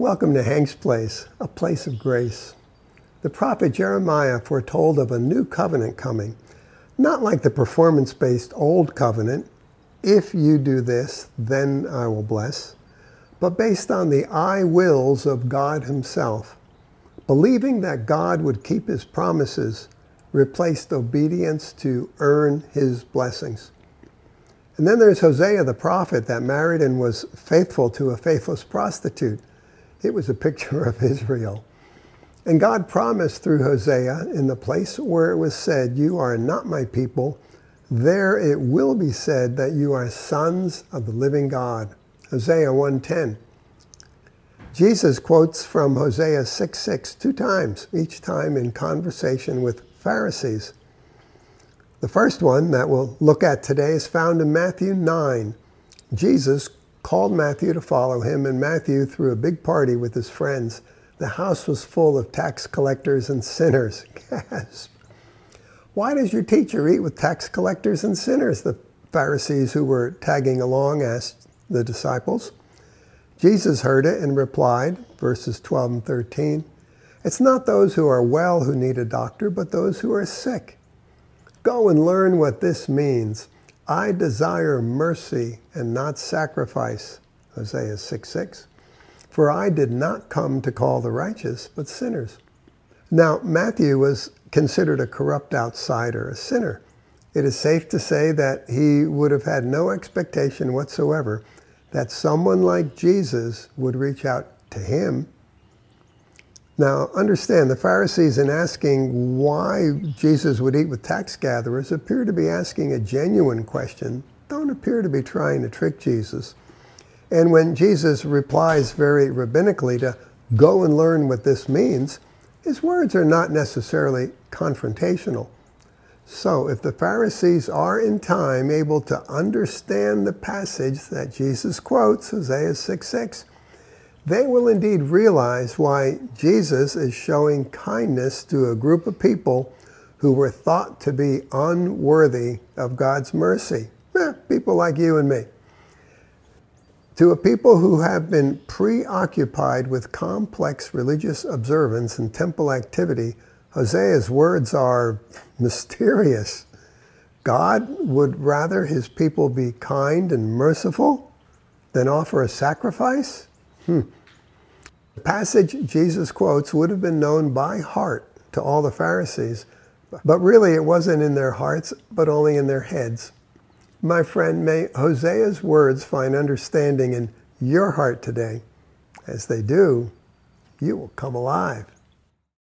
Welcome to Hank's Place, a place of grace. The prophet Jeremiah foretold of a new covenant coming, not like the performance based old covenant, if you do this, then I will bless, but based on the I wills of God Himself. Believing that God would keep His promises replaced obedience to earn His blessings. And then there's Hosea the prophet that married and was faithful to a faithless prostitute. It was a picture of Israel. And God promised through Hosea in the place where it was said, You are not my people, there it will be said that you are sons of the living God. Hosea 1:10. Jesus quotes from Hosea 6:6 two times, each time in conversation with Pharisees. The first one that we'll look at today is found in Matthew 9. Jesus called Matthew to follow him, and Matthew threw a big party with his friends. The house was full of tax collectors and sinners. Gasp. Why does your teacher eat with tax collectors and sinners? The Pharisees who were tagging along asked the disciples. Jesus heard it and replied, verses 12 and 13, It's not those who are well who need a doctor, but those who are sick. Go and learn what this means. I desire mercy and not sacrifice. Hosea 6 6. For I did not come to call the righteous, but sinners. Now, Matthew was considered a corrupt outsider, a sinner. It is safe to say that he would have had no expectation whatsoever that someone like Jesus would reach out to him now, understand the Pharisees, in asking why Jesus would eat with tax gatherers, appear to be asking a genuine question, don't appear to be trying to trick Jesus. And when Jesus replies very rabbinically to go and learn what this means, his words are not necessarily confrontational. So, if the Pharisees are in time able to understand the passage that Jesus quotes, Hosea 6 6, they will indeed realize why Jesus is showing kindness to a group of people who were thought to be unworthy of God's mercy. Eh, people like you and me. To a people who have been preoccupied with complex religious observance and temple activity, Hosea's words are mysterious. God would rather his people be kind and merciful than offer a sacrifice? Hmm. The passage Jesus quotes would have been known by heart to all the Pharisees, but really it wasn't in their hearts, but only in their heads. My friend, may Hosea's words find understanding in your heart today. As they do, you will come alive.